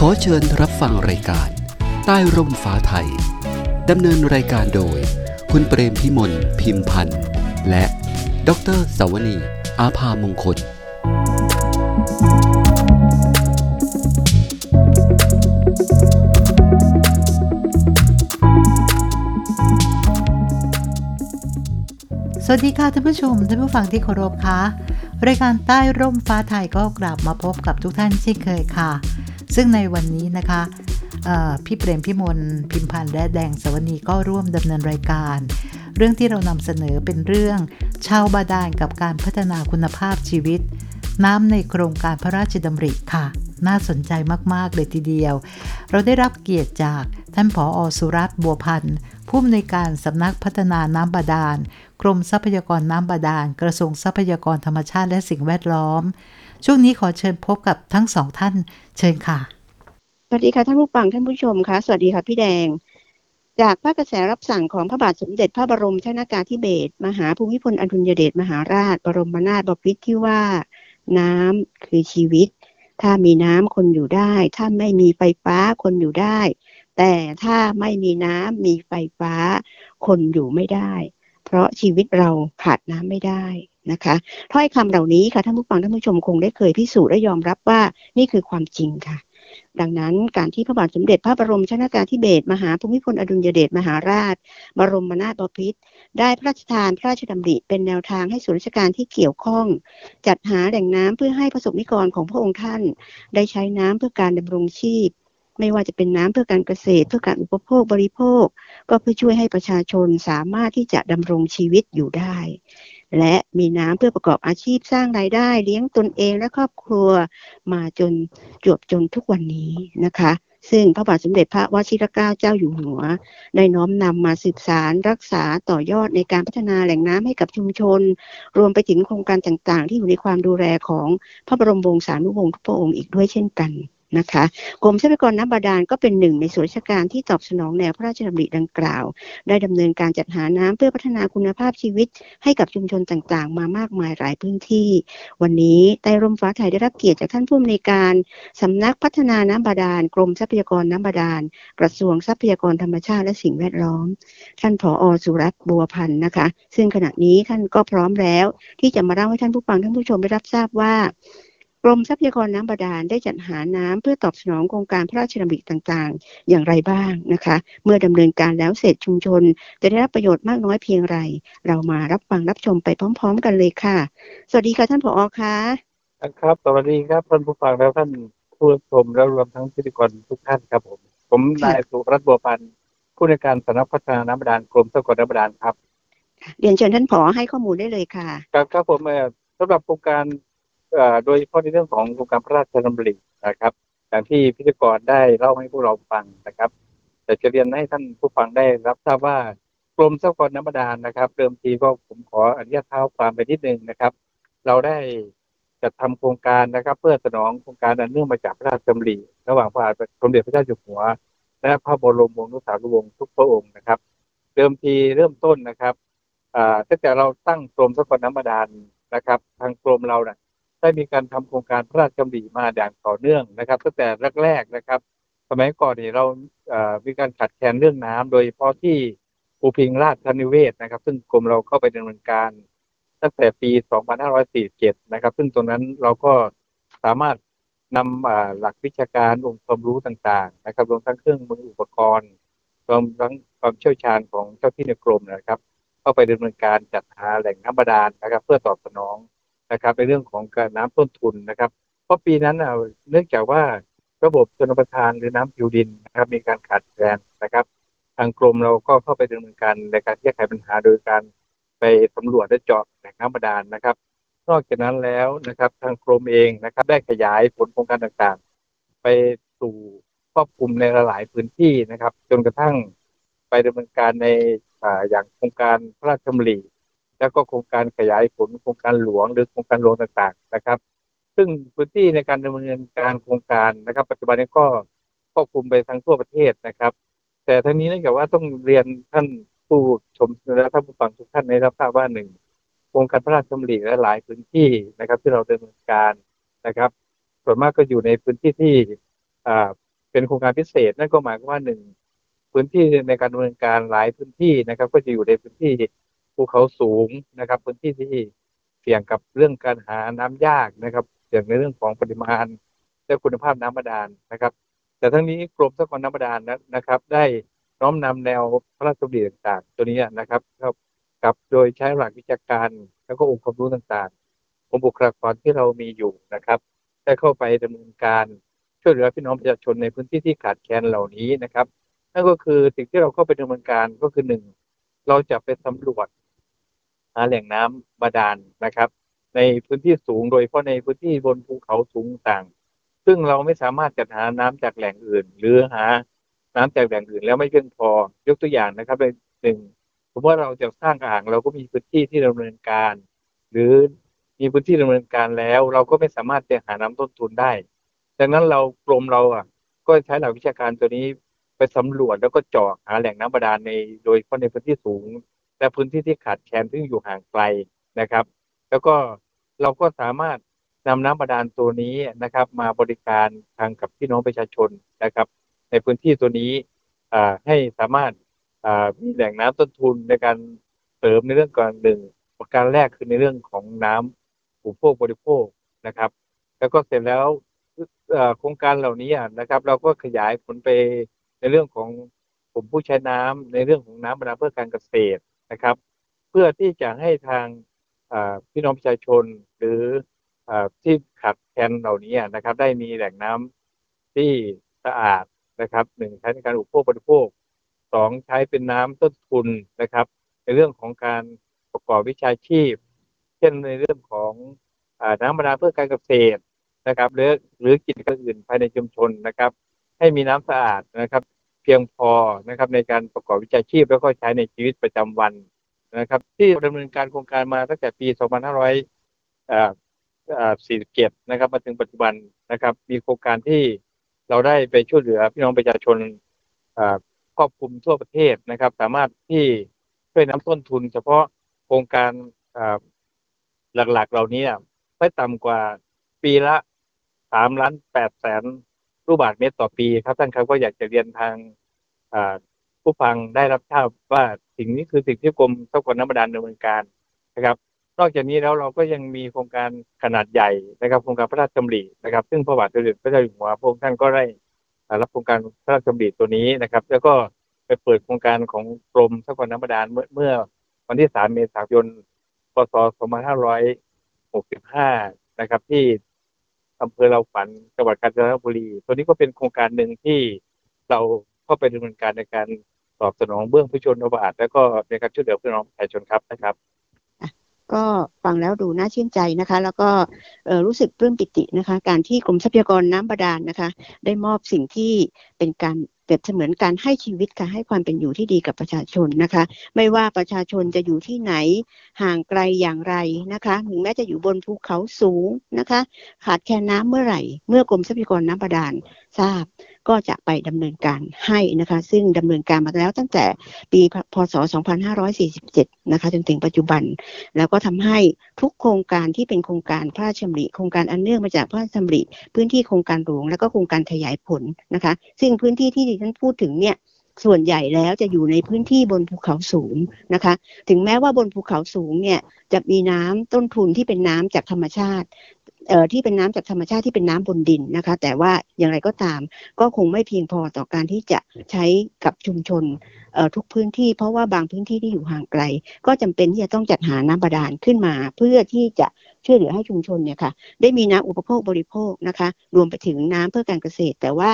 ขอเชิญรับฟังรายการ ใต้ร่มฟ้าไทย ดำเนินรายการโดย คุณเปรมพิมลพิมพันธ์ และดรสวนี อาภามงคล สวัสดีค่ะท่านผู้ชมท่านผู้ฟังที่เคารพค่ะ รายการใต้ร่มฟ้าไทยก็กลับมาพบกับทุกท่านเช่นเคยค่ะ ซึ่งในวันนี้นะคะพี่เปรมพิมลพิมพันธ์และแดงสวนีก็ร่วมดำเนินรายการ เรื่องที่เรานำเสนอเป็นเรื่อง ชาวบาดาลกับการพัฒนาคุณภาพชีวิต น้ำในโครงการพระราชดำริค่ะ น่าสนใจมากๆเลยทีเดียว เราได้รับเกียรติจากท่านผออสุรัตน์บัวพันธ์ผู้อำนวยการสำนักพัฒนาน้ำบาดาล กรมทรัพยากรน้ำบาดาล กระทรวงทรัพยากรธรรมชาติและสิ่งแวดล้อม ช่วงนี้ขอเชิญพบกับทั้งสองท่านเชิญค่ะ สวัสดีค่ะท่านผู้ฟังท่านผู้ชมค่ะสวัสดีค่ะพี่แดง จากพระกระแสรับสั่งของพระบาทสมเด็จพระบรมชนากาธิเบศรมหาภูมิพลอดุลยเดชมหาราช บรมนาถบพิตรที่ว่า น้ำคือชีวิต ถ้ามีน้ำคนอยู่ได้ ถ้าไม่มีไฟฟ้าคนอยู่ได้ แต่ถ้าไม่มีน้ำมีไฟฟ้า คนอยู่ไม่ได้ เพราะชีวิตเราขาดน้ำไม่ได้ นะคะถ้อยคำเหล่านี้ค่ะท่านผู้ฟังท่านผู้ชมคงได้เคยพิสูจน์และยอมรับว่านี่คือความจริงค่ะ ดังนั้นการที่พระบาทสมเด็จพระบรมชนากาธิเบศรมหาภูมิพลอดุลยเดชมหาราช บรมนาถบพิตรได้พระราชทานพระราชดำริเป็นแนวทางให้ส่วนราชการที่เกี่ยวข้อง จัดหาแหล่งน้ำเพื่อให้ประสบนิกรของพระองค์ท่าน ได้ใช้น้ำเพื่อการดำรงชีพไม่ว่าจะเป็นน้ำเพื่อการเกษตรเพื่อการอุปโภคบริโภค ก็เพื่อช่วยให้ประชาชนสามารถที่จะดำรงชีวิตอยู่ได้ และมีน้ำเพื่อประกอบอาชีพสร้างรายได้ เลี้ยงตนเองและครอบครัวมาจนจวบจนทุกวันนี้นะคะ ซึ่งพระบาทสมเด็จพระวชิรเกล้าเจ้าอยู่หัว ได้น้อมนำมาสืบสารรักษาต่อยอดในการพัฒนาแหล่งน้ำให้กับชุมชน รวมไปถึงโครงการต่างๆ ที่อยู่ในความดูแลของพระบรมวงศานุวงศ์ทุกพระองค์อีกด้วยเช่นกัน นะคะกรมทรัพยากรน้ำบาดาลก็เป็นหนึ่งในส่วนราชการที่ตอบสนองแนวพระราชดำริดังกล่าว ได้ดำเนินการจัดหาน้ำเพื่อพัฒนาคุณภาพชีวิต ให้กับชุมชนต่างๆ มามากมายหลายพื้นที่ วันนี้ใต้ร่มฟ้าไทยได้รับเกียรติจากท่านผู้อำนวยการสำนักพัฒนาน้ำบาดาลกรมทรัพยากรน้ำบาดาลกระทรวงทรัพยากรธรรมชาติและสิ่งแวดล้อม ท่านผออสุรัตน์บัวพันธ์นะคะ ซึ่งขณะนี้ท่านก็พร้อมแล้ว ที่จะมาเล่าให้ท่านผู้ฟังท่านผู้ชมได้รับทราบว่า รมทรัพยากรน้ำบาดาลได้จัดหาน้ำเพื่อตอบสนองโครงการพระราชดำริต่างๆ อย่างไรบ้างนะคะ เมื่อดำเนินการแล้วเสร็จชุมชน จะได้รับประโยชน์มากน้อยเพียงไร เรามารับฟังรับชมไปพร้อม ๆ กันเลยค่ะ สวัสดีค่ะท่านผอค่ะครับ สวัสดีครับท่านผู้ฟังและท่านผู้ชมและรวมทั้งพิธีกรทุกท่านครับผม ผมนายสุรัตน์บัวพันธ์ผู้ในวยการสำนักพัฒนาน้ำบาดาลกรมทรัพยากรน้ำบาดาลครับเรียนเชิญท่านผอให้ข้อมูลได้เลยค่ะ ครับครับผมเอ่อสำหรับโครงการเอ่อ โดยเฉพาะในเรื่องของโครงการพระราชดำรินะครับ อย่างที่พิธีกรได้เล่าให้พวกเราฟังนะครับ แต่จะเรียนให้ท่านผู้ฟังได้รับทราบว่ากรมทรัพยากรน้ำบาดาลนะครับเดิมทีก็ผมขออนุญาตเท้าความไปนิดนึงนะครับ เราได้จัดทำโครงการนะครับ เพื่อสนองโครงการอันเนื่องมาจากพระราชดำริระหว่างพระบาทสมเด็จพระเจ้าอยู่หัว และพระบรมวงศานุวงศ์ทุกพระองค์นะครับ เดิมทีเริ่มต้นนะครับอ่าตั้งแต่เราตั้งกรมทรัพยากรน้ำบาดาลนะครับ ทางกรมเราเนี่ย ได้มีการทำโครงการพระราชดำริมาอย่างต่อเนื่องนะครับตั้งแต่แรกๆนะครับ สมัยก่อนนี่เรามีการขาดแคลนเรื่องน้ำโดยเฉพาะที่ภูพิงราชนิเวศนะครับ ซึ่งกรมเราเข้าไปดำเนินการตั้งแต่ปี 2547 นะครับ ซึ่งตรงนั้นเราก็สามารถนำหลักวิชาการองค์ความรู้ต่างๆ นะครับรวมทั้งเครื่องมืออุปกรณ์รวมทั้งความเชี่ยวชาญของเจ้าที่ในกรมนะครับ เข้าไปดำเนินการจัดหาแหล่งน้ำบาดาลนะครับ เพื่อตอบสนอง นะครับในเรื่องของการน้ำต้นทุนนะครับ เพราะปีนั้นเนื่องจากว่าระบบชนประทานหรือน้ำผิวดินนะครับมีการขาดแคลนนะครับ ทางกรมเราก็เข้าไปดำเนินการในการแก้ไขปัญหาโดยการไปสำรวจและเจาะแหล่งน้ำบาดาลนะครับ นอกจากนั้นแล้วนะครับ ทางกรมเองนะครับ ได้ขยายผลโครงการต่างๆ ไปสู่ครอบคลุมในหลายพื้นที่นะครับ จนกระทั่งไปดำเนินการในออย่างโครงการพระราชดำริ แล้วก็โครงการขยายผลโครงการหลวงหรือโครงการหลวงต่างๆนะครับ ซึ่งพื้นที่ในการดำเนินการโครงการนะครับ ปัจจุบันนี้ก็ครอบคลุมไปทั้งทั่วประเทศนะครับ แต่ทั้งนี้เนื่องจากว่าต้องเรียนท่านผู้ชมและท่านผู้ฟังทุกท่านในรับทราบว่าหนึ่งโครงการพระราชดำริและหลายพื้นที่นะครับ ที่เราดำเนินการนะครับ ส่วนมากก็อยู่ในพื้นที่ที่เป็นโครงการพิเศษนั่นก็หมายความว่าหนึ่งพื้นที่ในการดำเนินการหลายพื้นที่นะครับ ก็จะอยู่ในพื้นที่ ภูเขาสูงนะครับ พื้นที่ที่เสี่ยงกับเรื่องการหาน้ำยากนะครับ เสี่ยงในเรื่องของปริมาณและคุณภาพน้ำบาดาลนะครับ แต่ทั้งนี้กรมทรัพยากรน้ำบาดาลนะครับ ได้น้อมนำแนวพระราชดำริต่างๆ ตัวนี้นะครับกับโดยใช้หลักวิชาการ แล้วก็องค์ความรู้ต่างๆของบุคลากรที่เรามีอยู่นะครับได้เข้าไปดำเนินการช่วยเหลือพี่น้องประชาชนในพื้นที่ที่ขาดแคลนเหล่านี้นะครับ นั่นก็คือสิ่งที่เราเข้าไปดำเนินการก็คือหนึ่งเราจะไปสำรวจ หาแหล่งน้ำบาดาลนะครับ ในพื้นที่สูงโดยเฉพาะในพื้นที่บนภูเขาสูงต่าง ซึ่งเราไม่สามารถจัดหาน้ำจากแหล่งอื่น หรือหาน้ำจากแหล่งอื่นแล้วไม่เพียงพอยกตัวอย่างนะครับเป็นหนึ่งผมว่าเราจะสร้างอ่างเราก็มีพื้นที่ที่ดำเนินการ หรือมีพื้นที่ดำเนินการแล้ว เราก็ไม่สามารถจะหาน้ำต้นทุนได้ ดังนั้นเรากรมเราอะ ก็ใช้หลักวิชาการตัวนี้ไปสำรวจแล้วก็เจาะหาแหล่งน้ำบาดาลในโดยเฉพาะในพื้นที่สูง และพื้นที่ที่ขาดแคลนซึ่งอยู่ห่างไกลนะครับ แล้วก็เราก็สามารถนำน้ำบาดาลตัวนี้นะครับ มาบริการทางกับพี่น้องประชาชนนะครับ ในพื้นที่ตัวนี้ให้สามารถมีแหล่งน้ำต้นทุนในการเสริมในเรื่องก่อนหนึ่งประการแรกคือในเรื่องของน้ำอุปโภคบริโภคนะครับ แล้วก็เสร็จแล้วโครงการเหล่านี้นะครับ เราก็ขยายผลไปในเรื่องของกลุ่มผู้ใช้น้ำในเรื่องของน้ำบรรดาเพื่อการเกษตร นะครับ เพื่อที่จะให้ทางพี่น้องประชาชนหรือที่ขัดแคลนเหล่านี้นะครับ ได้มีแหล่งน้ำที่สะอาดนะครับหนึ่งใช้ในการอุปโภคบริโภคสองใช้เป็นน้ำต้นทุนนะครับ ในเรื่องของการประกอบวิชาชีพ เช่นในเรื่องของอน้ำบรรดาเพื่อการเกษตรนะครับหรือหรือกิจการอื่นภายในชุมชนนะครับ ให้มีน้ำสะอาดนะครับ พียงพอนะครับในการประกอบวิชาชีพแล้วก็ใช้ในชีวิตประจำวันนะครับ ที่ดำเนินการโครงการมาตั้งแต่ปี 2547 นะครับ มาถึงปัจจุบันนะครับ มีโครงการที่เราได้ไปช่วยเหลือพี่น้องประชาชนครอบคลุมทั่วประเทศนะครับ สามารถที่ช่วยน้ำต้นทุน เฉพาะโครงการหลักๆ เหล่านี้ไม่ต่ำกว่าปีละสามล้านแปดแสน รูปบาทเมตรต่อปีครับท่านครับก็อยากจะเรียนทางผู้ฟังได้รับทราบว่าสิ่งนี้คือสิ่งที่กรมทรัพยากรน้ำบาดาลดำเนินการนะครับ นอกจากนี้แล้วเราก็ยังมีโครงการขนาดใหญ่นะครับ โครงการพระราชดำรินะครับ ซึ่งพระบาทสมเด็จพระเจ้าอยู่หัวพระองค์ท่านก็ได้รับโครงการพระราชดำริตัวนี้นะครับ แล้วก็ไปเปิดโครงการของกรมทรัพยากรน้ำบาดาลเมื่อเมื่อวันที่ 3 เมษายน พศ 2565 นะครับ ที่ อำเภอเราฝันจังหวัดกาญจนบุรี ตัวนี้ก็เป็นโครงการหนึ่งที่เราเข้าไปดำเนินการในการตอบสนองเบื้องผู้ชนบาทและก็ในการช่วยเหลือพี่น้องประชาชนครับนะครับก็ฟังแล้วดูน่าชื่นใจนะคะ แล้วก็รู้สึกปลื้มปิตินะคะ การที่กรมทรัพยากรน้ำบาดาลนะคะ ได้มอบสิ่งที่เป็นการ เปรียบเสมือนการให้ชีวิตค่ะให้ความเป็นอยู่ที่ดีกับประชาชนนะคะ ไม่ว่าประชาชนจะอยู่ที่ไหนห่างไกลอย่างไรนะคะถึงแม้จะอยู่บนภูเขาสูงนะคะ ขาดแคลนน้ำเมื่อไหร่ เมื่อกรมทรัพยากรน้ำบาดาล ทราบ ก็จะไปดำเนินการให้นะคะ ซึ่งดำเนินการมาแล้วตั้งแต่ปีพศ 2547 นะคะจนถึงปัจจุบัน แล้วก็ทำให้ทุกโครงการที่เป็นโครงการพระราชดำริโครงการอันเนื่องมาจากพระราชดำริพื้นที่โครงการหลวงแล้วก็โครงการขยายผลนะคะ ซึ่งพื้นที่ที่ดิฉันพูดถึงเนี่ยส่วนใหญ่แล้วจะอยู่ในพื้นที่บนภูเขาสูงนะคะ ถึงแม้ว่าบนภูเขาสูงเนี่ยจะมีน้ำต้นทุนที่เป็นน้ำจากธรรมชาติ ที่เป็นน้ำจากธรรมชาติที่เป็นน้ำบนดินนะคะ แต่ว่าอย่างไรก็ตาม ก็คงไม่เพียงพอต่อการที่จะใช้กับชุมชนเอ่อทุกพื้นที่ เพราะว่าบางพื้นที่ที่อยู่ห่างไกล ก็จำเป็นที่จะต้องจัดหาน้ำบาดาลขึ้นมา เพื่อที่จะช่วยเหลือให้ชุมชนเนี่ยค่ะได้มีน้ำอุปโภคบริโภคนะคะ รวมไปถึงน้ำเพื่อการเกษตร แต่ว่า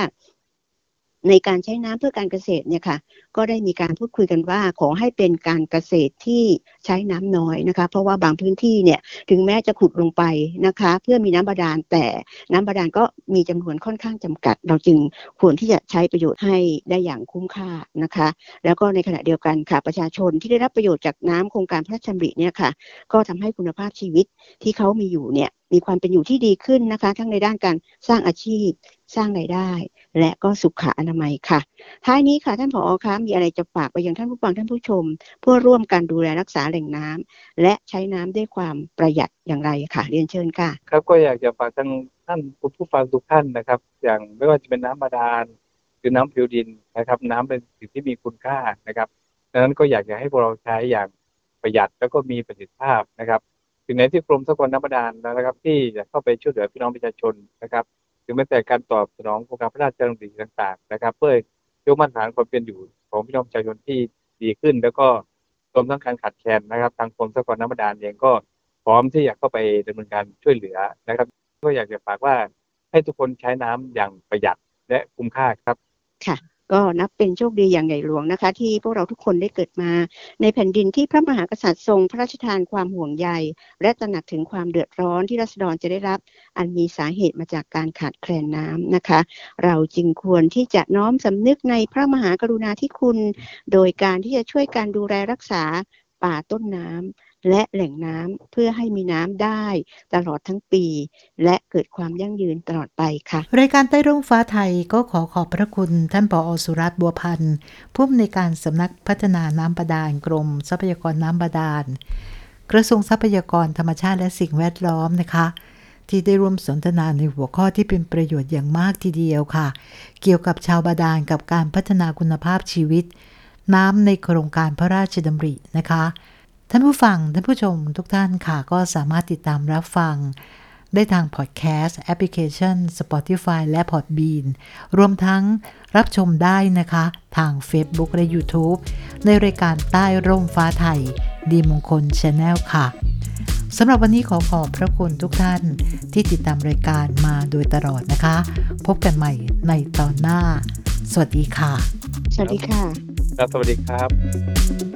ในการใช้น้ำเพื่อการเกษตรเนี่ยค่ะก็ได้มีการพูดคุยกันว่าขอให้เป็นการเกษตรที่ใช้น้ำน้อยนะคะ เพราะว่าบางพื้นที่เนี่ยถึงแม้จะขุดลงไปนะคะ เพื่อมีน้ำบาดาลแต่น้ำบาดาลก็มีจำนวนค่อนข้างจำกัด เราจึงควรที่จะใช้ประโยชน์ให้ได้อย่างคุ้มค่านะคะ แล้วก็ในขณะเดียวกันค่ะประชาชนที่ได้รับประโยชน์จากน้ำโครงการพระราชดำริเนี่ยค่ะก็ทำให้คุณภาพชีวิตที่เขามีอยู่เนี่ยมีความเป็นอยู่ที่ดีขึ้นนะคะ ทั้งในด้านการสร้างอาชีพ สร้างรายได้ และก็สุขอนามัยค่ะ ท้ายนี้ค่ะท่านผอคะมีอะไรจะฝากไปยังท่านผู้ฟังท่านผู้ชม เพื่อร่วมกันดูแลรักษาแหล่งน้ำและใช้น้ำด้วยความประหยัดอย่างไรค่ะเรียนเชิญค่ะ ครับก็อยากจะฝากท่านท่านผู้ฟังทุกท่านนะครับ อย่างไม่ว่าจะเป็นน้ำบาดาลคือน้ำผิวดินนะครับ น้ำเป็นสิ่งที่มีคุณค่านะครับดังนั้นก็อยากจะให้พวกเราใช้อย่างประหยัดแล้วก็มีประสิทธิภาพนะครับถึงไหนที่กรมสกลน้ำบาดาลนะครับ ที่จะเข้าไปช่วยเหลือพี่น้องประชาชนนะครับ ถึงแม้แต่การตอบสนองโครงการพระราชดำริต่าง ๆ นะครับ เพื่อยกมาตรฐานความเป็นอยู่ของพี่น้องประชาชนที่ดีขึ้น แล้วก็รวมทั้งการขาดแคลนนะครับ ทางกรมสกรน้ำบาดาลเองก็พร้อมที่อยากเข้าไปดำเนินการช่วยเหลือนะครับ ก็อยากจะฝากว่าให้ทุกคนใช้น้ำอย่างประหยัดและคุ้มค่าครับค่ะ ก็นับเป็นโชคดีอย่างใหญ่หลวงนะคะ ที่พวกเราทุกคนได้เกิดมา ในแผ่นดินที่พระมหากษัตริย์ทรงพระราชทานความห่วงใย และตระหนักถึงความเดือดร้อนที่รัษฎรจะได้รับ อันมีสาเหตุมาจากการขาดแคลนน้ำนะคะ เราจึงควรที่จะน้อมสำนึกในพระมหากรุณาธิคุณ โดยการที่จะช่วยการดูแลรักษาป่าต้นน้ำ และแหล่งน้ำเพื่อให้มีน้ำได้ตลอดทั้งปี และเกิดความยั่งยืนตลอดไปค่ะ รายการใต้ร่มฟ้าไทยก็ขอขอบพระคุณท่านปออสุรัตน์บัวพันธ์ผู้อำนวยการสำนักพัฒนาน้ำบาดาลกรม ทรัพยากรน้ำบาดาล กระทรวงทรัพยากรธรรมชาติและสิ่งแวดล้อมนะคะที่ได้ร่วมสนทนาในหัวข้อที่เป็นประโยชน์อย่างมากทีเดียวค่ะ เกี่ยวกับชาวบาดาลกับการพัฒนาคุณภาพชีวิต น้ำในโครงการพระราชดำรินะคะ ท่านผู้ฟัง ท่านผู้ชมทุกท่านค่ะ ก็สามารถติดตามรับฟัง ได้ทางพอดแคสต์แอปพลิเคชัน Spotify และ Podbean รวมทั้งรับชมได้นะคะ ทาง Facebook และ YouTube ในรายการใต้ร่มฟ้าไทย ดีมงคล Channel ค่ะสำหรับวันนี้ขอขอบพระคุณทุกท่านที่ติดตามรายการมาโดยตลอดนะคะ พบกันใหม่ในตอนหน้า สวัสดีค่ะ สวัสดีค่ะ ครับ สวัสดีครับ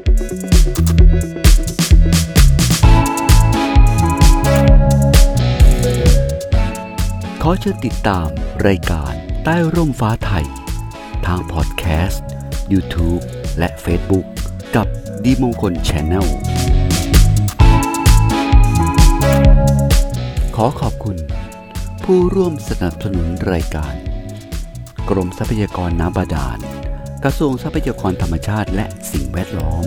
อเชิญติดตามรายการใต้ร่มฟ้าไทย ทางพอดแคสต์ YouTube และ Facebook กับดีมงคล Channel ขอขอบคุณ ผู้ร่วมสนับสนุนรายการ กรมทรัพยากรน้ำบาดาล กระทรวงทรัพยากรธรรมชาติและสิ่งแวดล้อม